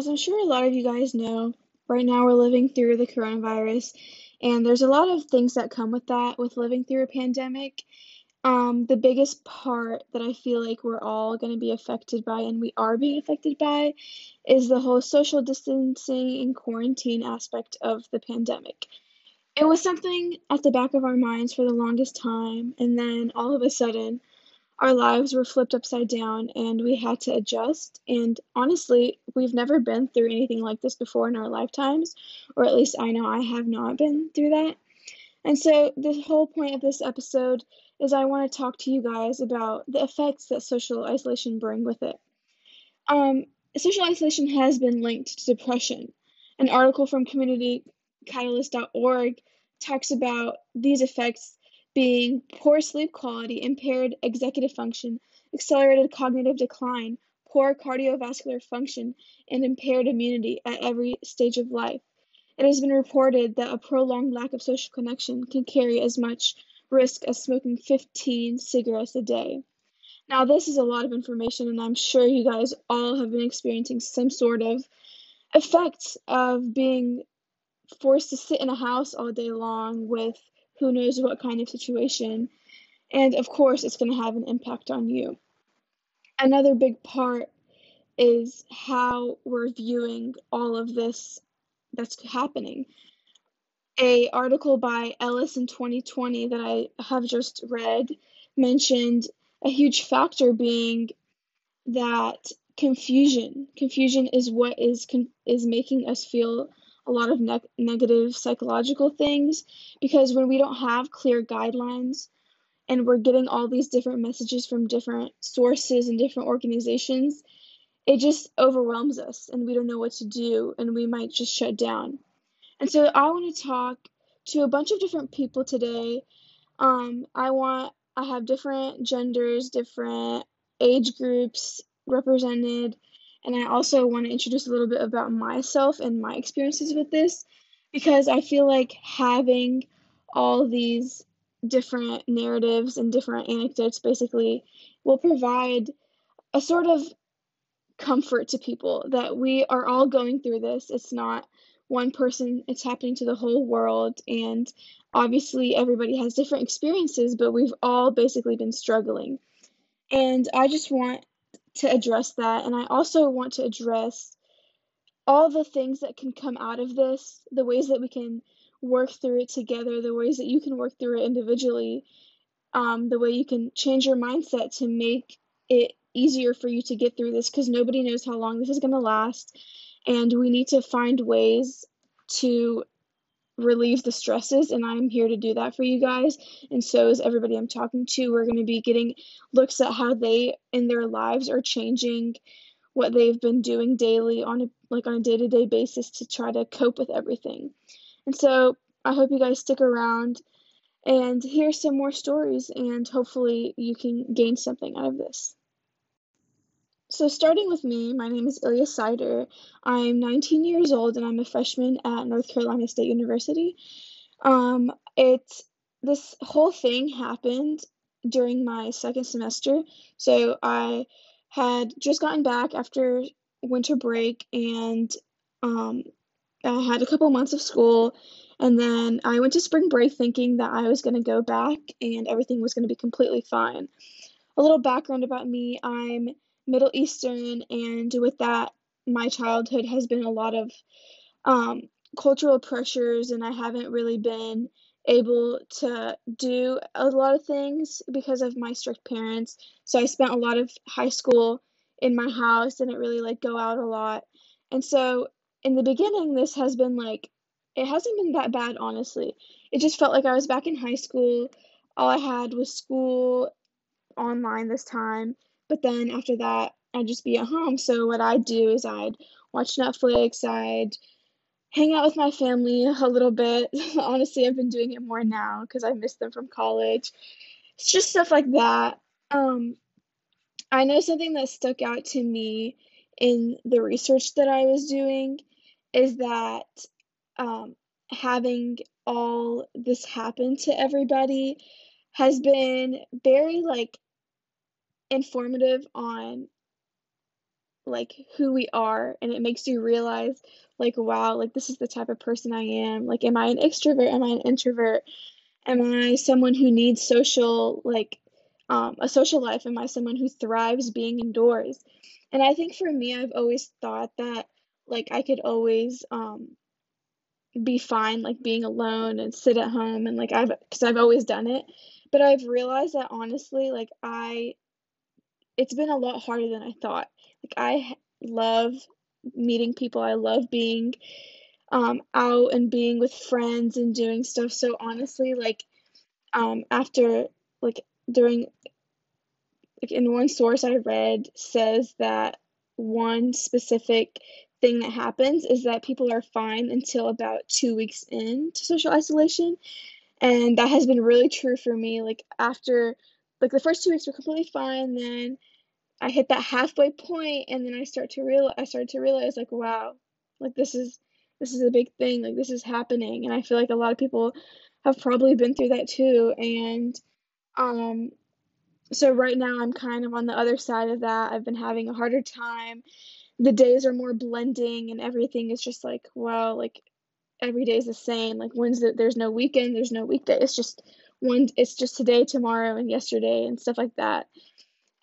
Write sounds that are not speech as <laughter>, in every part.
as I'm sure a lot of you guys know, right now we're living through the coronavirus, and there's a lot of things that come with that, with living through a pandemic. Um, the biggest part that I feel like we're all going to be affected by, and we are being affected by, is the whole social distancing and quarantine aspect of the pandemic. It was something at the back of our minds for the longest time, and then all of a sudden, our lives were flipped upside down and we had to adjust. And honestly, we've never been through anything like this before in our lifetimes, or at least I know I have not been through that. And so, the whole point of this episode is I want to talk to you guys about the effects that social isolation bring with it. Um, social isolation has been linked to depression. An article from communitycatalyst.org talks about these effects being poor sleep quality, impaired executive function, accelerated cognitive decline, poor cardiovascular function, and impaired immunity at every stage of life. It has been reported that a prolonged lack of social connection can carry as much risk as smoking 15 cigarettes a day. Now, this is a lot of information, and I'm sure you guys all have been experiencing some sort of effects of being forced to sit in a house all day long with who knows what kind of situation. And of course, it's going to have an impact on you. Another big part is how we're viewing all of this that's happening. A article by Ellis in 2020 that I have just read mentioned a huge factor being that confusion. Confusion is what is con- is making us feel a lot of ne- negative psychological things because when we don't have clear guidelines and we're getting all these different messages from different sources and different organizations, it just overwhelms us and we don't know what to do and we might just shut down. And so I want to talk to a bunch of different people today. Um, I want I have different genders, different age groups represented, and I also want to introduce a little bit about myself and my experiences with this because I feel like having all these different narratives and different anecdotes basically will provide a sort of comfort to people that we are all going through this. It's not one person, it's happening to the whole world. And obviously, everybody has different experiences, but we've all basically been struggling. And I just want to address that. And I also want to address all the things that can come out of this, the ways that we can work through it together, the ways that you can work through it individually, um, the way you can change your mindset to make it easier for you to get through this because nobody knows how long this is going to last. And we need to find ways to relieve the stresses and I'm here to do that for you guys and so is everybody I'm talking to we're going to be getting looks at how they in their lives are changing what they've been doing daily on a like on a day-to-day basis to try to cope with everything. And so I hope you guys stick around and hear some more stories and hopefully you can gain something out of this. So, starting with me, my name is Ilya Sider. I'm 19 years old and I'm a freshman at North Carolina State University. Um, it this whole thing happened during my second semester. So, I had just gotten back after winter break and um, I had a couple months of school. And then I went to spring break thinking that I was going to go back and everything was going to be completely fine. A little background about me I'm Middle Eastern, and with that, my childhood has been a lot of um, cultural pressures, and I haven't really been able to do a lot of things because of my strict parents. So I spent a lot of high school in my house, didn't really like go out a lot. And so in the beginning, this has been like, it hasn't been that bad, honestly. It just felt like I was back in high school. All I had was school online this time but then after that, I'd just be at home. So what I'd do is I'd watch Netflix, I'd hang out with my family a little bit. <laughs> Honestly, I've been doing it more now because I miss them from college. It's just stuff like that. Um, I know something that stuck out to me in the research that I was doing is that um, having all this happen to everybody has been very like informative on like who we are and it makes you realize like wow like this is the type of person i am. Like am i an extrovert? Am i an introvert? Am i someone who needs social like um, a social life? Am i someone who thrives being indoors? And i think for me i've always thought that like i could always um, be fine like being alone and sit at home and like i've because i've always done it. But i've realized that honestly like i it's been a lot harder than i thought like i love meeting people i love being um, out and being with friends and doing stuff so honestly like um, after like during like in one source i read says that one specific thing that happens is that people are fine until about two weeks into social isolation. And that has been really true for me. Like after like the first two weeks were completely fine, then I hit that halfway point and then I start to real I started to realize like wow, like this is this is a big thing, like this is happening. And I feel like a lot of people have probably been through that too. And um so right now I'm kind of on the other side of that. I've been having a harder time the days are more blending and everything is just like wow like every day is the same like wednesday there's no weekend there's no weekday it's just one it's just today tomorrow and yesterday and stuff like that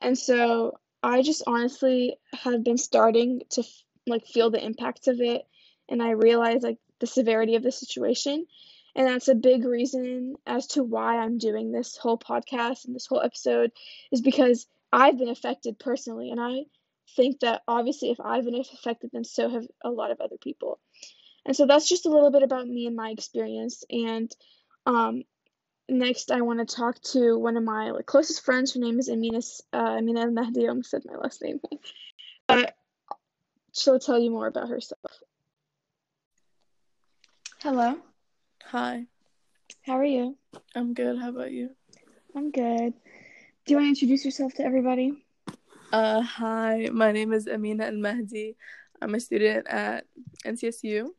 and so i just honestly have been starting to like feel the impacts of it and i realize like the severity of the situation and that's a big reason as to why i'm doing this whole podcast and this whole episode is because i've been affected personally and i think that obviously if I've been affected, then so have a lot of other people. And so that's just a little bit about me and my experience. And um, next, I want to talk to one of my like, closest friends. Her name is Amina, uh, Amina Mahdi. I almost said my last name. but she'll tell you more about herself. Hello. Hi. How are you? I'm good. How about you? I'm good. Do you want to introduce yourself to everybody? Uh, hi, my name is Amina Al Mahdi. I'm a student at NCSU.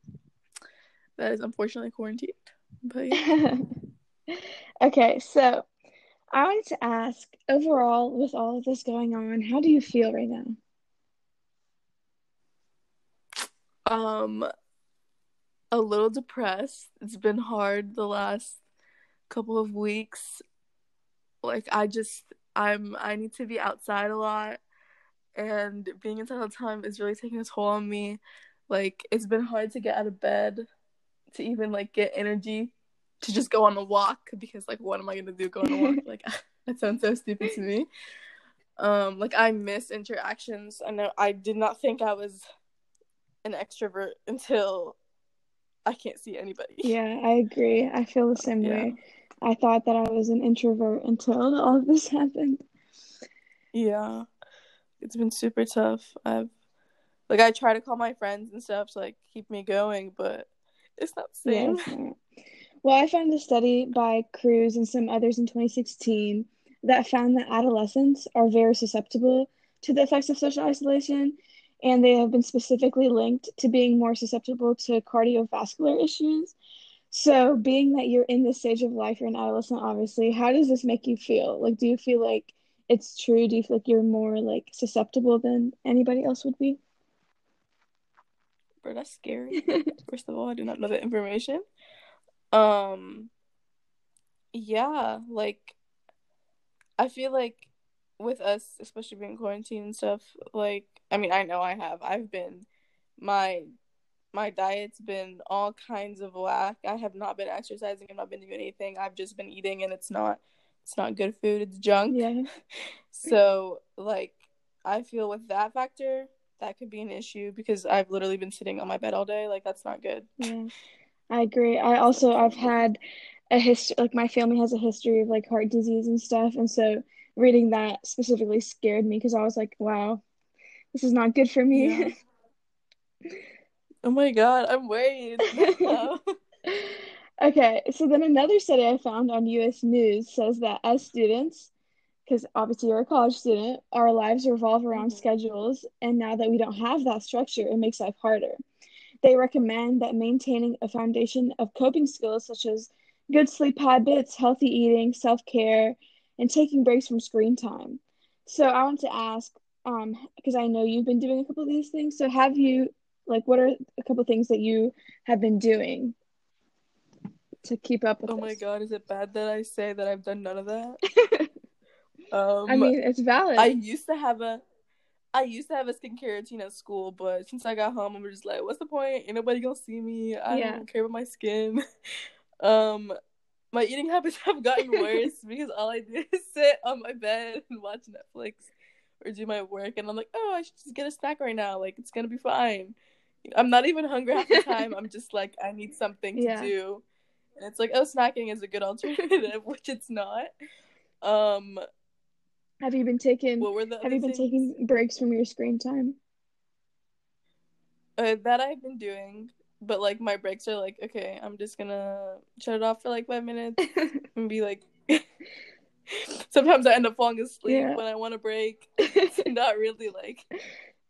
That is unfortunately quarantined, but yeah. <laughs> <laughs> okay, so I wanted to ask overall, with all of this going on, how do you feel right now? Um, a little depressed. It's been hard the last couple of weeks. Like, I just I'm I need to be outside a lot and being inside all the time is really taking a toll on me. Like it's been hard to get out of bed to even like get energy to just go on a walk because like what am I gonna do go on a walk? <laughs> like <laughs> that sounds so stupid to me. Um like I miss interactions. I know I did not think I was an extrovert until I can't see anybody. Yeah, I agree. I feel the same yeah. way. I thought that I was an introvert until all of this <laughs> happened. Yeah. It's been super tough. I've like I try to call my friends and stuff to like keep me going, but it's not the same. Yeah, well, I found a study by Cruz and some others in 2016 that found that adolescents are very susceptible to the effects of social isolation, and they have been specifically linked to being more susceptible to cardiovascular issues so, being that you're in this stage of life, you're an adolescent, obviously, how does this make you feel? Like, do you feel like it's true? Do you feel like you're more like susceptible than anybody else would be? Bro, that's scary. <laughs> First of all, I do not know that information. Um, yeah, like, I feel like with us, especially being quarantined and stuff, like, I mean, I know I have. I've been my my diet's been all kinds of whack. I have not been exercising. I've not been doing anything. I've just been eating, and it's not it's not good food. It's junk. Yeah. <laughs> so like, I feel with that factor, that could be an issue because I've literally been sitting on my bed all day. Like that's not good. Yeah, I agree. I also I've had a history. Like my family has a history of like heart disease and stuff, and so reading that specifically scared me because I was like, wow, this is not good for me. Yeah. <laughs> Oh my god, I'm worried. <laughs> okay, so then another study I found on US News says that as students, because obviously you're a college student, our lives revolve around mm-hmm. schedules, and now that we don't have that structure, it makes life harder. They recommend that maintaining a foundation of coping skills such as good sleep habits, healthy eating, self care, and taking breaks from screen time. So I want to ask um because I know you've been doing a couple of these things. So have you like what are a couple of things that you have been doing to keep up with Oh my this? god, is it bad that I say that I've done none of that? <laughs> Um I mean, it's valid. I used to have a I used to have a skincare routine at school, but since I got home, I'm just like, what's the point? Ain't nobody gonna see me. I Yeah. don't care about my skin. <laughs> um, my eating <laughs> habits have gotten <laughs> worse because all I do is sit on my bed and watch Netflix or do my work, and I'm like, oh, I should just get a snack right now. Like it's gonna be fine. I'm not even hungry half the time. I'm just like, I need something to Yeah. do, and it's like, oh, snacking is a good alternative, which it's not. Um, have you been taking what were the have you been things? taking breaks from your screen time? Uh, that I've been doing, but like my breaks are like, okay, I'm just gonna shut it off for like five minutes <laughs> and be like. <laughs> Sometimes I end up falling asleep Yeah. when I want to break. <laughs> It's not really like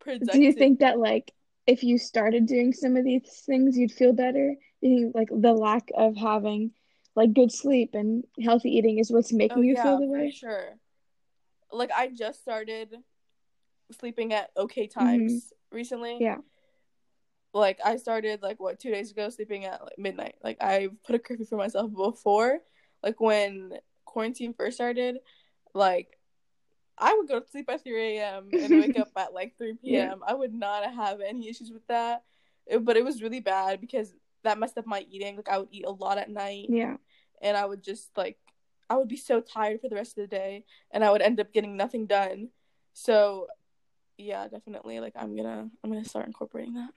productive. Do you think that like if you started doing some of these things, you'd feel better? Do you think like the lack of having like good sleep and healthy eating is what's making Oh you yeah, feel the for way? sure. Like I just started sleeping at okay Mm-hmm. times recently. Yeah. Like I started like what two days ago sleeping at like midnight. Like I put a curfew for myself before, like when quarantine first started. Like I would go to sleep at three a.m. and wake up at like three <laughs> Yeah. p.m. I would not have any issues with that, It- but it was really bad because that messed up my eating. Like I would eat a lot at night Yeah. and I would just like I would be so tired for the rest of the day and I would end up getting nothing done. So yeah, definitely like I'm gonna I'm gonna start incorporating that.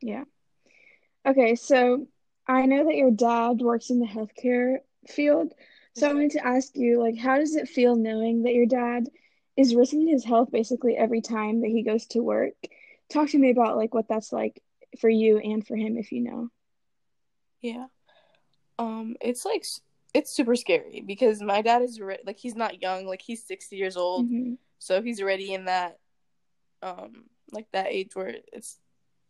Yeah. Okay, so I know that your dad works in the healthcare field. So I wanted to ask you, like, how does it feel knowing that your dad is risking his health basically every time that he goes to work? Talk to me about like what that's like for you and for him if you know. Yeah. Um it's like it's super scary because my dad is re- like he's not young, like he's 60 years old. Mhm. So he's already in that um like that age where it's,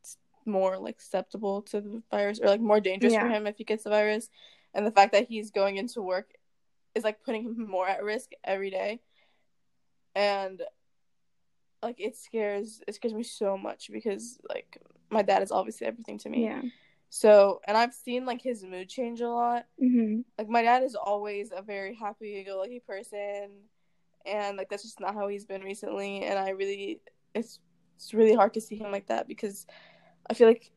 it's more like susceptible to the virus or like more dangerous for him if he gets the virus. And the fact that he's going into work is like putting him more at risk every day. And like it scares it scares me so much because like my dad is obviously everything to me. Yeah. So and I've seen like his mood change a lot. Hmm like my dad is always a very happy go lucky person and like that's just not how he's been recently and i really it's it's really hard to see him like that because i feel like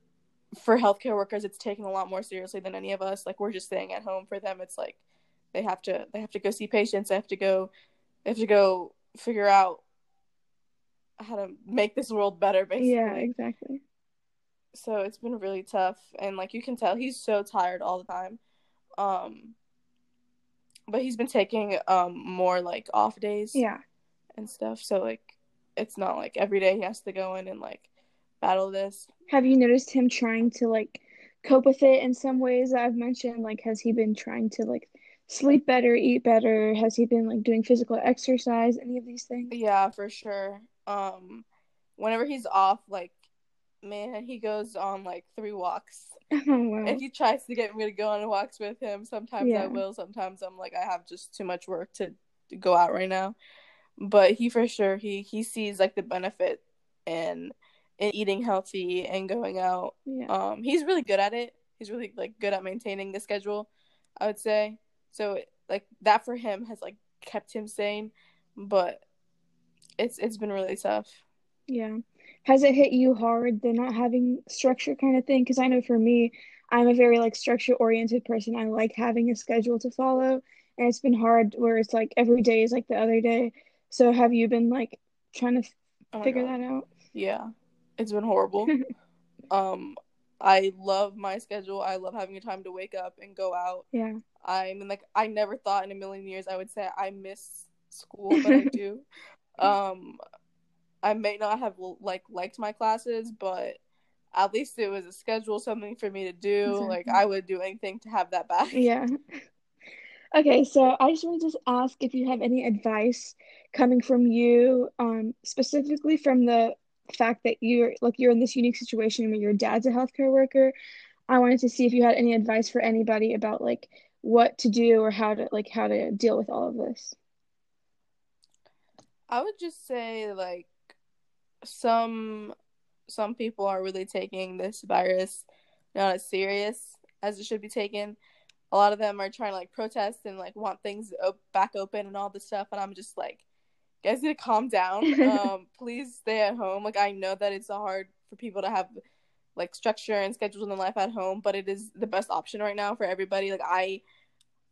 for healthcare workers it's taken a lot more seriously than any of us. Like we're just staying at home for them. It's like they have to they have to go see patients. They have to go they have to go figure out how to make this world better basically. Yeah, exactly. So it's been really tough and like you can tell he's so tired all the time um but he's been taking um more like off days Yeah. and stuff so like it's not like every day he has to go in and like battle this Have you noticed him trying to like cope with it in some ways that I've mentioned? Like, has he been trying to like sleep better, eat better? Has he been like doing physical exercise? Any of these things? yeah for sure um whenever he's off like man he goes on like three walks <laughs> Oh wow. and he tries to get me to go on walks with him. Sometimes Yeah. I will. Sometimes I'm like I have just too much work to, to go out right now. But he for sure he he sees like the benefit in in eating healthy and going out. Yeah. Um, he's really good at it. He's really like good at maintaining the schedule. I would say so. Like that for him has like kept him sane, but it's it's been really tough. Yeah. Has it hit you hard the not having structure kind of thing? Because I know for me, I'm a very like structure oriented person. I like having a schedule to follow, and it's been hard where it's like every day is like the other day. So have you been like trying to Oh figure God. that out? Yeah, it's been horrible. <laughs> um, I love my schedule. I love having a time to wake up and go out. Yeah. I mean, like, I never thought in a million years I would say I miss school, but I <laughs> do. Um, I may not have like liked my classes, but at least it was a schedule, something for me to do. Like, I would do anything to have that back. Yeah. <laughs> Okay, so I just wanted to just ask if you have any advice coming from you, um, specifically from the fact that you're like you're in this unique situation where your dad's a healthcare worker. I wanted to see if you had any advice for anybody about like what to do or how to like how to deal with all of this. I would just say like some some people are really taking this virus not as serious as it should be taken. A lot of them are trying to like protest and like want things op- back open and all this stuff, and I'm just like, guys, need to calm down. <laughs> um, please stay at home. Like I know that it's hard for people to have like structure and schedules in their life at home, but it is the best option right now for everybody. Like I,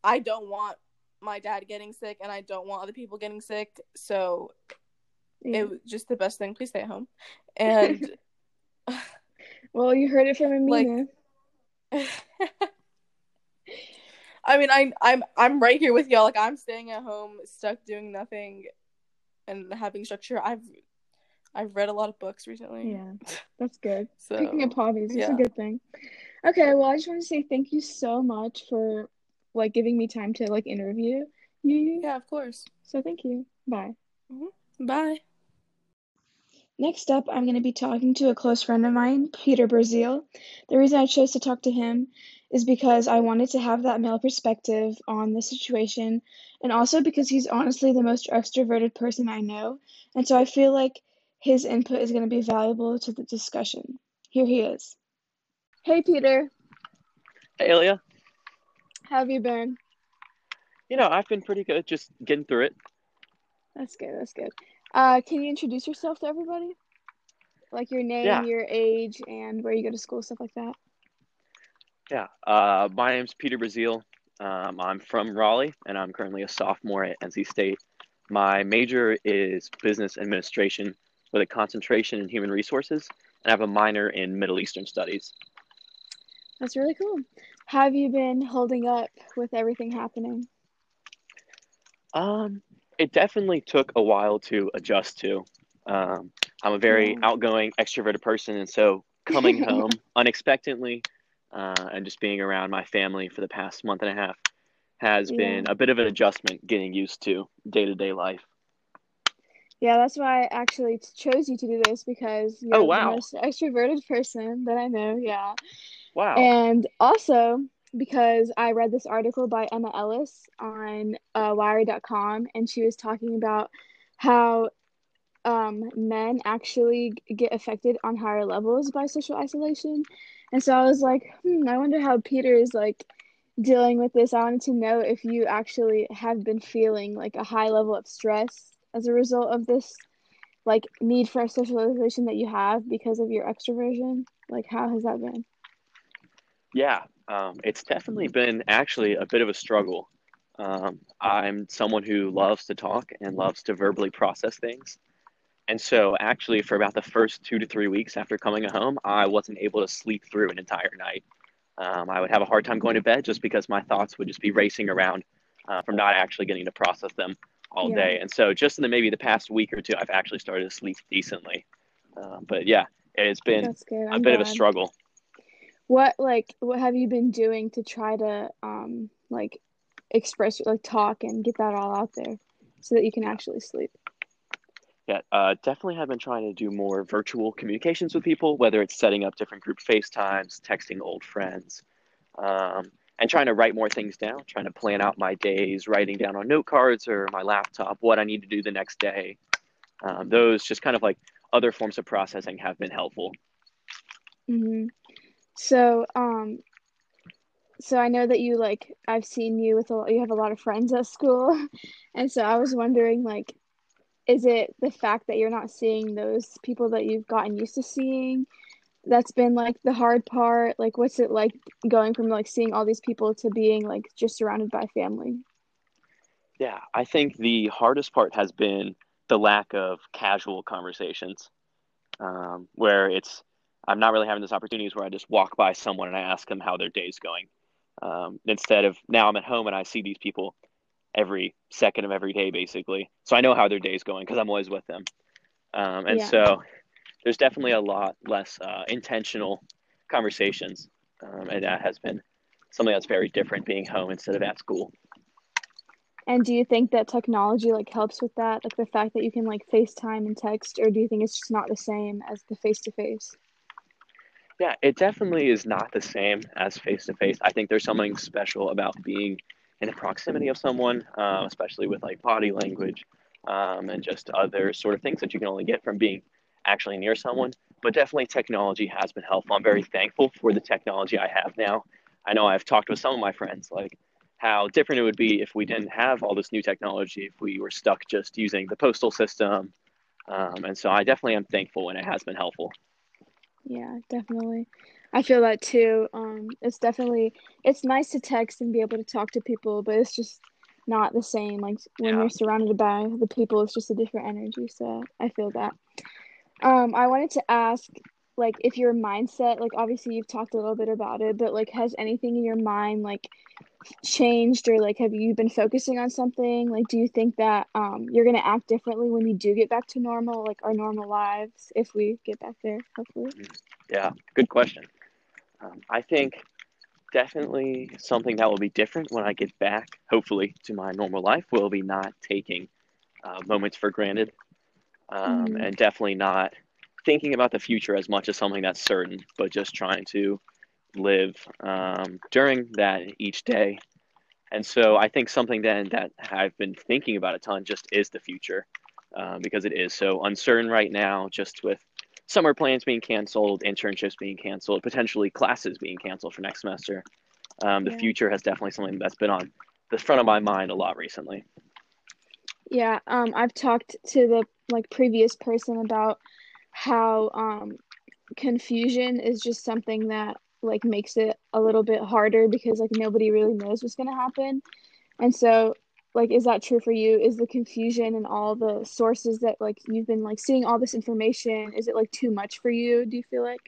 I don't want my dad getting sick, and I don't want other people getting sick, so it was just the best thing. Please stay at home. <laughs> And <laughs> well, you heard it from Amina. Like, <laughs> I mean, I, I'm I'm right here with y'all. Like I'm staying at home, stuck doing nothing, and having structure. I've I've read a lot of books recently. Yeah, that's good. so, Picking up hobbies is yeah. a good thing. Okay, well, I just want to say thank you so much for like giving me time to like interview you. Yeah, of course. So thank you. Bye. Mm-hmm. Bye. Next up, I'm going to be talking to a close friend of mine, Peter Brazil. The reason I chose to talk to him is because I wanted to have that male perspective on the situation, and also because he's honestly the most extroverted person I know, and so I feel like his input is going to be valuable to the discussion. Here he is. Hey, Peter. Hey, Ilya. How have you been? You know, I've been pretty good, just getting through it. That's good. That's good. Uh, can you introduce yourself to everybody? Like your name, yeah. your age, and where you go to school, stuff like that. Yeah. Uh, my name's Peter Brazil. Um, I'm from Raleigh, and I'm currently a sophomore at NC State. My major is business administration with a concentration in human resources, and I have a minor in Middle Eastern studies. That's really cool. How have you been holding up with everything happening? Um, it definitely took a while to adjust to. Um, I'm a very yeah. outgoing, extroverted person, and so coming <laughs> home unexpectedly uh, and just being around my family for the past month and a half has yeah. been a bit of an adjustment getting used to day to day life. Yeah, that's why I actually chose you to do this because you're oh, wow. the most extroverted person that I know. Yeah. Wow. And also, because I read this article by Emma Ellis on uh, Wired.com, and she was talking about how um, men actually get affected on higher levels by social isolation. And so I was like, hmm, I wonder how Peter is like dealing with this. I wanted to know if you actually have been feeling like a high level of stress as a result of this like need for socialization that you have because of your extroversion. Like, how has that been? Yeah, um, it's definitely been actually a bit of a struggle. Um, I'm someone who loves to talk and loves to verbally process things. And so, actually, for about the first two to three weeks after coming home, I wasn't able to sleep through an entire night. Um, I would have a hard time going to bed just because my thoughts would just be racing around uh, from not actually getting to process them all yeah. day. And so, just in the maybe the past week or two, I've actually started to sleep decently. Uh, but yeah, it's been a bit glad. of a struggle what like what have you been doing to try to um like express like talk and get that all out there so that you can actually sleep? Yeah uh, definitely have been trying to do more virtual communications with people whether it's setting up different group facetimes texting old friends um, and trying to write more things down trying to plan out my days writing down on note cards or my laptop what i need to do the next day. Um, those just kind of like other forms of processing have been helpful. Mm-hmm. So, um, so I know that you like I've seen you with a lot, you have a lot of friends at school, <laughs> and so I was wondering like, is it the fact that you're not seeing those people that you've gotten used to seeing? That's been like the hard part. Like, what's it like going from like seeing all these people to being like just surrounded by family? Yeah, I think the hardest part has been the lack of casual conversations, um, where it's I'm not really having those opportunities where I just walk by someone and I ask them how their day's going. Um, instead of now I'm at home and I see these people every second of every day, basically. So I know how their day's going because I'm always with them. Um, and yeah. so there's definitely a lot less uh, intentional conversations. Um, and that has been something that's very different being home instead of at school. And do you think that technology like helps with that? Like the fact that you can like FaceTime and text, or do you think it's just not the same as the face to face? Yeah, it definitely is not the same as face to face. I think there's something special about being in the proximity of someone, uh, especially with like body language, um, and just other sort of things that you can only get from being actually near someone. But definitely, technology has been helpful. I'm very thankful for the technology I have now. I know I've talked with some of my friends like how different it would be if we didn't have all this new technology, if we were stuck just using the postal system. Um, and so I definitely am thankful and it has been helpful. Yeah, definitely. I feel that too. Um, it's definitely it's nice to text and be able to talk to people, but it's just not the same. Like when Yeah. you're surrounded by the people, it's just a different energy. So I feel that. Um, I wanted to ask, like, if your mindset, like, obviously you've talked a little bit about it, but like, has anything in your mind like changed, or like, have you been focusing on something? Like, do you think that um you're gonna act differently when you do get back to normal, like our normal lives, if we get back there, hopefully? Yeah, good question. Um, I think definitely something that will be different when I get back, hopefully, to my normal life will be not taking uh, moments for granted um, Mhm. and definitely not thinking about the future as much as something that's certain, but just trying to live um, during that each day. And so I think something then that I've been thinking about a ton just is the future uh, because it is so uncertain right now, just with summer plans being canceled, internships being canceled, potentially classes being canceled for next semester. Um, the Yeah. future has definitely something that's been on the front of my mind a lot recently. Yeah, um, I've talked to the like previous person about how um confusion is just something that like makes it a little bit harder because like nobody really knows what's gonna happen. And so like is that true for you? Is the confusion and all the sources that like you've been like seeing all this information, is it like too much for you, do you feel like?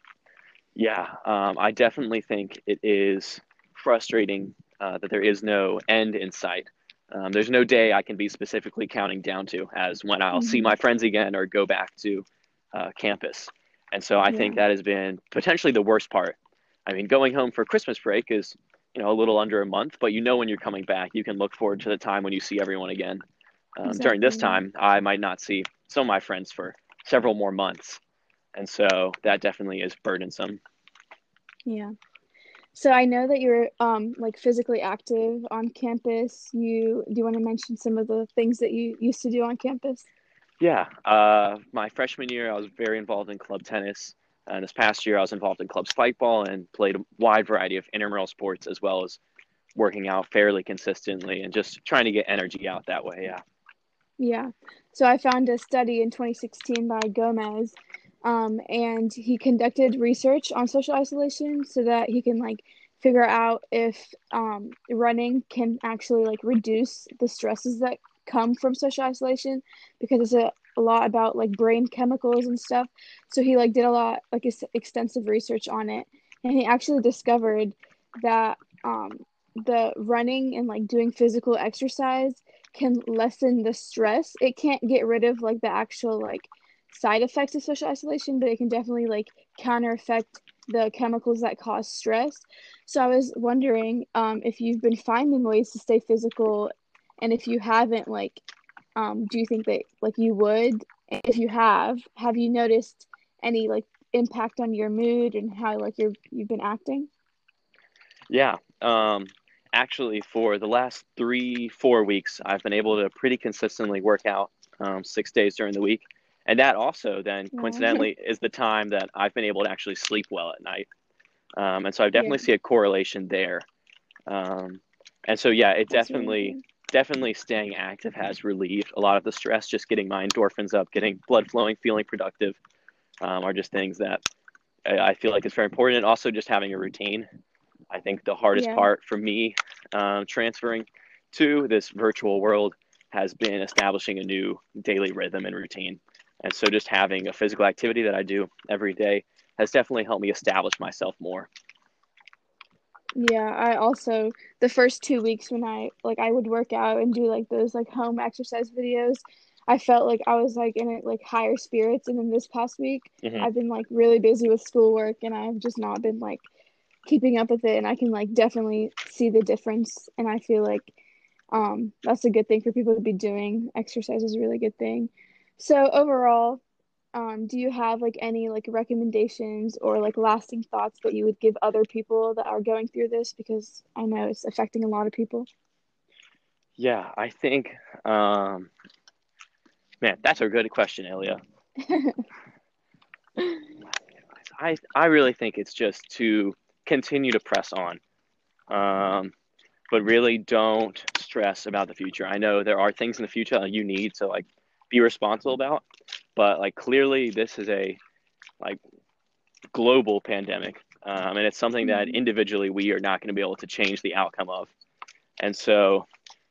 Yeah, um, I definitely think it is frustrating uh, that there is no end in sight. Um, there's no day I can be specifically counting down to as when I'll see Mhm. my friends again or go back to uh, campus. And so I think that has been potentially the worst part. I mean, going home for Christmas break is, you know, a little under a month, but you know when you're coming back, you can look forward to the time when you see everyone again. Um, during this time, I might not see some of my friends for several more months. And so that definitely is burdensome. Yeah. So I know that you're um like physically active on campus. You do you want to mention some of the things that you used to do on campus? Yeah, uh, my freshman year, I was very involved in club tennis. And this past year, I was involved in club spike ball and played a wide variety of intramural sports as well as working out fairly consistently and just trying to get energy out that way. Yeah. Yeah. So I found a study in 2016 by Gomez, um, and he conducted research on social isolation so that he can like figure out if um, running can actually like reduce the stresses that come from social isolation because it's a, a lot about like brain chemicals and stuff. So he like did a lot like ex- extensive research on it, and he actually discovered that um, the running and like doing physical exercise can lessen the stress. It can't get rid of like the actual like side effects of social isolation, but it can definitely like counter effect the chemicals that cause stress. So I was wondering um, if you've been finding ways to stay physical, and if you haven't, like, um, do you think that like you would? And if you have, have you noticed any like impact on your mood and how like you're you've been acting? Yeah. Um, actually, for the last three, four weeks, I've been able to pretty consistently work out um, six days during the week. And that also then Wow. coincidentally is the time that I've been able to actually sleep well at night. Um, and so I Yeah, definitely see a correlation there. Um, and so, yeah, it that's definitely. Definitely staying active has relieved a lot of the stress. Just getting my endorphins up, getting blood flowing, feeling productive um, are just things that I, I feel like it's very important. And also just having a routine. I think the hardest Yeah, part for me um, transferring to this virtual world has been establishing a new daily rhythm and routine. And so just having a physical activity that I do every day has definitely helped me establish myself more. Yeah. I also the first two weeks when I like I would work out and do like those like home exercise videos, I felt like I was like in it like higher spirits. And then this past week, hmm I've been like really busy with schoolwork and I've just not been like keeping up with it. And I can like definitely see the difference. And I feel like um that's a good thing for people to be doing. Exercise is a really good thing. So overall, um, do you have like any like recommendations or like lasting thoughts that you would give other people that are going through this? Because I know it's affecting a lot of people. Yeah, I think um, Man, that's a good question, Ilya. <laughs> I I really think it's just to continue to press on, um, but really don't stress about the future. I know there are things in the future that you need to like be responsible about, but like clearly this is a like global pandemic, um, and it's something that mm-hmm. individually we are not going to be able to change the outcome of. And so,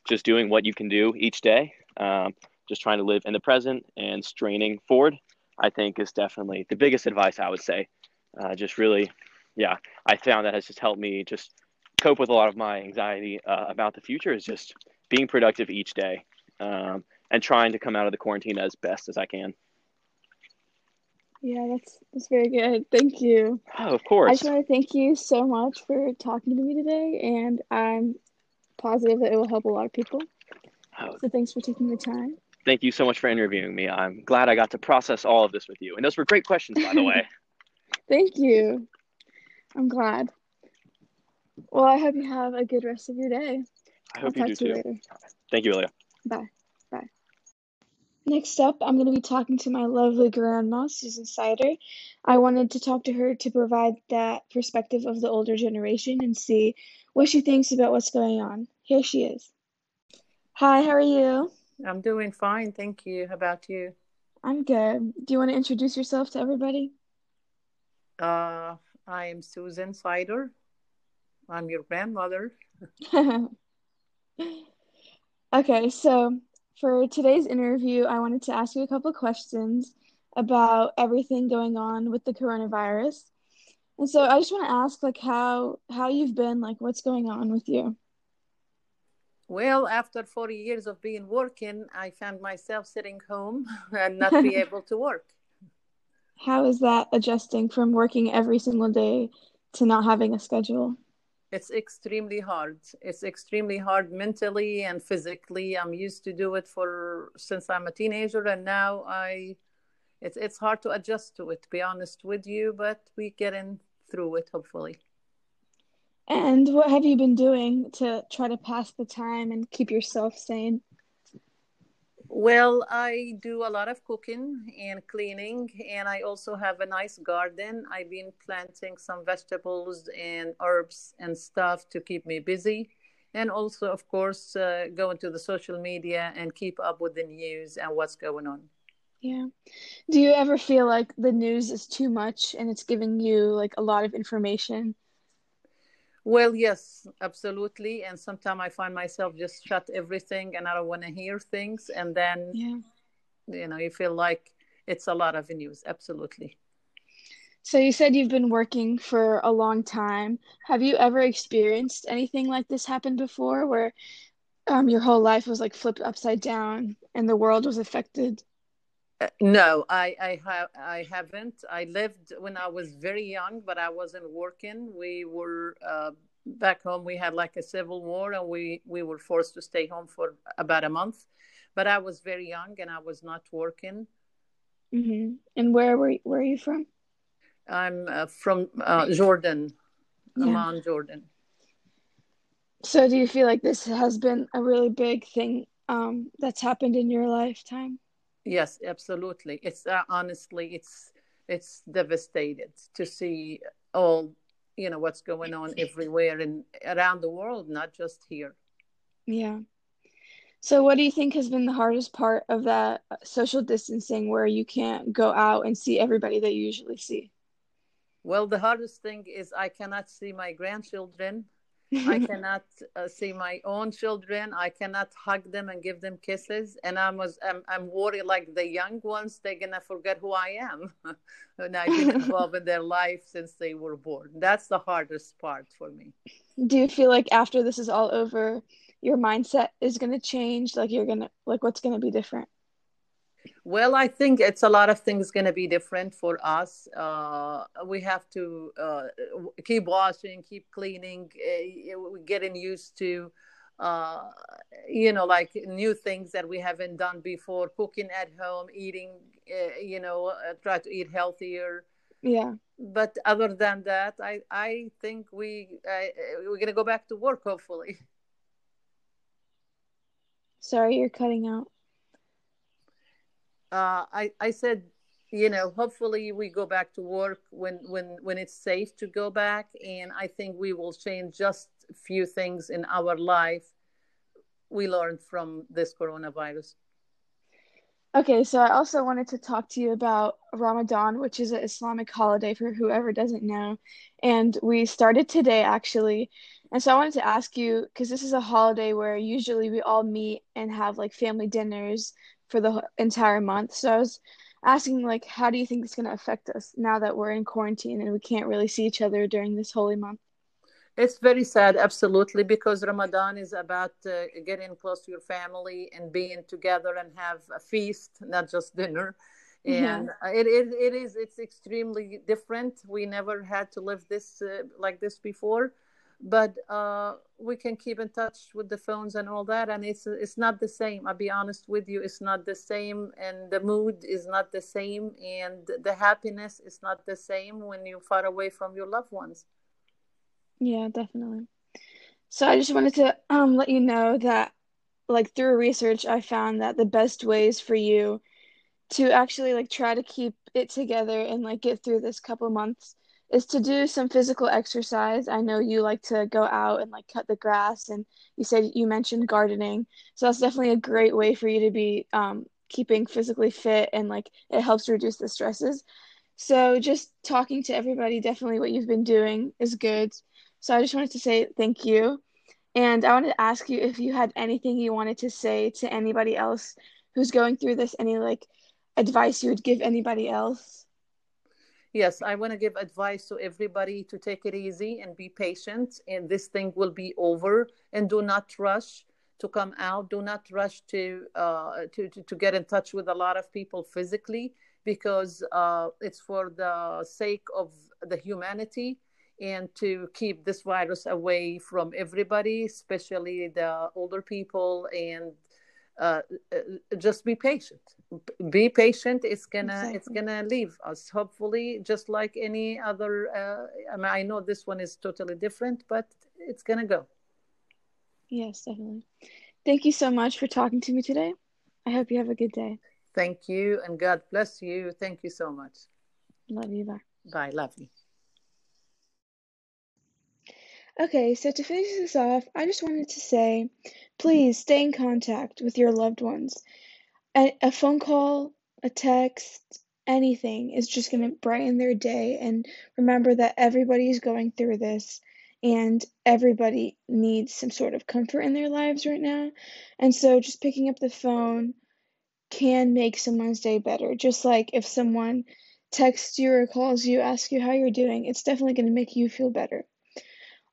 just doing what you can do each day, um, just trying to live in the present and straining forward, I think is definitely the biggest advice I would say. Uh, just really, yeah, I found that has just helped me just cope with a lot of my anxiety uh, about the future. Is just being productive each day um, and trying to come out of the quarantine as best as I can. Yeah, that's that's very good. Thank you. Oh, of course. I just want to thank you so much for talking to me today, and I'm positive that it will help a lot of people. Oh. So thanks for taking the time. Thank you so much for interviewing me. I'm glad I got to process all of this with you, and those were great questions, by the way. <laughs> thank you. I'm glad. Well, I hope you have a good rest of your day. I hope I'll you do too. You Thank you, Ilya. Bye. Next up, I'm going to be talking to my lovely grandma, Susan Sider. I wanted to talk to her to provide that perspective of the older generation and see what she thinks about what's going on. Here she is. Hi, how are you? I'm doing fine, thank you. How about you? I'm good. Do you want to introduce yourself to everybody? Uh, I am Susan Sider. I'm your grandmother. <laughs> okay, so for today's interview, I wanted to ask you a couple of questions about everything going on with the coronavirus. And so I just want to ask like how how you've been, like what's going on with you? Well, after 40 years of being working, I found myself sitting home <laughs> and not be <laughs> able to work. How is that adjusting from working every single day to not having a schedule? It's extremely hard. It's extremely hard mentally and physically. I'm used to do it for since i'm a teenager and now i it's it's hard to adjust to it to be honest with you but we getting through it hopefully. And what have you been doing to try to pass the time and keep yourself sane well, I do a lot of cooking and cleaning, and I also have a nice garden. I've been planting some vegetables and herbs and stuff to keep me busy. And also, of course, uh, into the social media and keep up with the news and what's going on. Yeah. Do you ever feel like the news is too much and it's giving you like a lot of information well, yes, absolutely. And sometimes I find myself just shut everything and I don't want to hear things. And then, yeah. you know, you feel like it's a lot of news. Absolutely. So you said you've been working for a long time. Have you ever experienced anything like this happen before where um, your whole life was like flipped upside down and the world was affected? Uh, no, I I have I haven't. I lived when I was very young, but I wasn't working. We were uh, back home. We had like a civil war, and we we were forced to stay home for about a month. But I was very young, and I was not working. Mm-hmm. And where were where are you from? I'm uh, from uh, Jordan, yeah. Amman, Jordan. So, do you feel like this has been a really big thing um, that's happened in your lifetime? Yes, absolutely. It's uh, honestly, it's it's devastated to see all you know what's going on everywhere and around the world, not just here. Yeah. So, what do you think has been the hardest part of that uh, social distancing, where you can't go out and see everybody that you usually see? Well, the hardest thing is I cannot see my grandchildren I <laughs> cannot uh, see my own children. I cannot hug them and give them kisses. And I was, I'm, I'm worried like the young ones, they're gonna forget who I am, <laughs> and I've been <laughs> involved in their life since they were born. That's the hardest part for me. Do you feel like after this is all over, your mindset is gonna change? Like you're gonna, like what's gonna be different? Well, I think it's a lot of things going to be different for us. Uh, we have to uh, keep washing, keep cleaning, uh, getting used to, uh, you know, like new things that we haven't done before. Cooking at home, eating, uh, you know, uh, try to eat healthier. Yeah. But other than that, I I think we we're gonna go back to work hopefully. Sorry, you're cutting out. Uh, I I said, you know, hopefully we go back to work when when when it's safe to go back, and I think we will change just a few things in our life we learned from this coronavirus. Okay, so I also wanted to talk to you about Ramadan, which is an Islamic holiday for whoever doesn't know. And we started today actually. And so I wanted to ask you because this is a holiday where usually we all meet and have like family dinners for the entire month. So I was asking like how do you think it's going to affect us now that we're in quarantine and we can't really see each other during this holy month? It's very sad, absolutely, because Ramadan is about uh, getting close to your family and being together and have a feast, not just dinner. And yeah. it, it, it is it's extremely different. We never had to live this uh, like this before, but uh, we can keep in touch with the phones and all that. And it's it's not the same. I'll be honest with you, it's not the same, and the mood is not the same, and the happiness is not the same when you're far away from your loved ones. Yeah, definitely. So I just wanted to um let you know that like through research I found that the best ways for you to actually like try to keep it together and like get through this couple months is to do some physical exercise. I know you like to go out and like cut the grass and you said you mentioned gardening. So that's definitely a great way for you to be um keeping physically fit and like it helps reduce the stresses. So just talking to everybody, definitely what you've been doing is good. So I just wanted to say thank you. And I wanted to ask you if you had anything you wanted to say to anybody else who's going through this, any like advice you would give anybody else. Yes, I want to give advice to everybody to take it easy and be patient, and this thing will be over. And do not rush to come out. Do not rush to uh, to, to, to get in touch with a lot of people physically because uh, it's for the sake of the humanity and to keep this virus away from everybody, especially the older people, and uh, uh, just be patient. Be patient. It's gonna exactly. it's gonna leave us. Hopefully, just like any other. Uh, I mean, I know this one is totally different, but it's gonna go. Yes, definitely. Thank you so much for talking to me today. I hope you have a good day. Thank you, and God bless you. Thank you so much. Love you. Bye. Bye. Love you. Okay, so to finish this off, I just wanted to say please stay in contact with your loved ones. A, a phone call, a text, anything is just going to brighten their day. And remember that everybody is going through this and everybody needs some sort of comfort in their lives right now. And so just picking up the phone can make someone's day better. Just like if someone texts you or calls you, asks you how you're doing, it's definitely going to make you feel better.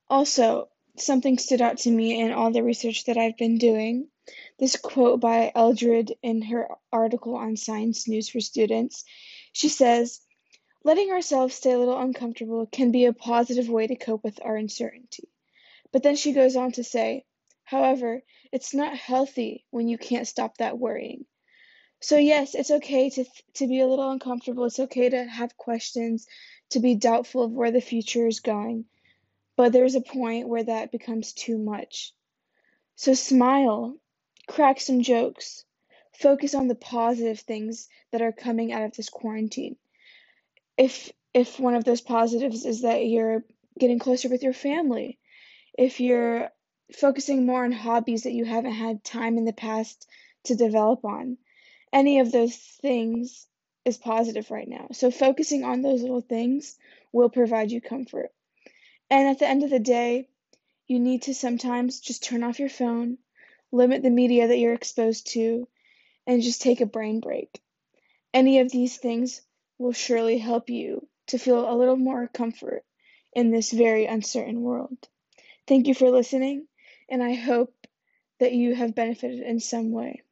Also, something stood out to me in all the research that I've been doing. This quote by Eldred in her article on Science News for Students. She says, Letting ourselves stay a little uncomfortable can be a positive way to cope with our uncertainty. But then she goes on to say, However, it's not healthy when you can't stop that worrying. So, yes, it's okay to, to be a little uncomfortable. It's okay to have questions, to be doubtful of where the future is going. But there's a point where that becomes too much. So smile, crack some jokes, focus on the positive things that are coming out of this quarantine. If if one of those positives is that you're getting closer with your family, if you're focusing more on hobbies that you haven't had time in the past to develop on, any of those things is positive right now. So focusing on those little things will provide you comfort. And at the end of the day, you need to sometimes just turn off your phone, limit the media that you're exposed to, and just take a brain break. Any of these things will surely help you to feel a little more comfort in this very uncertain world. Thank you for listening, and I hope that you have benefited in some way.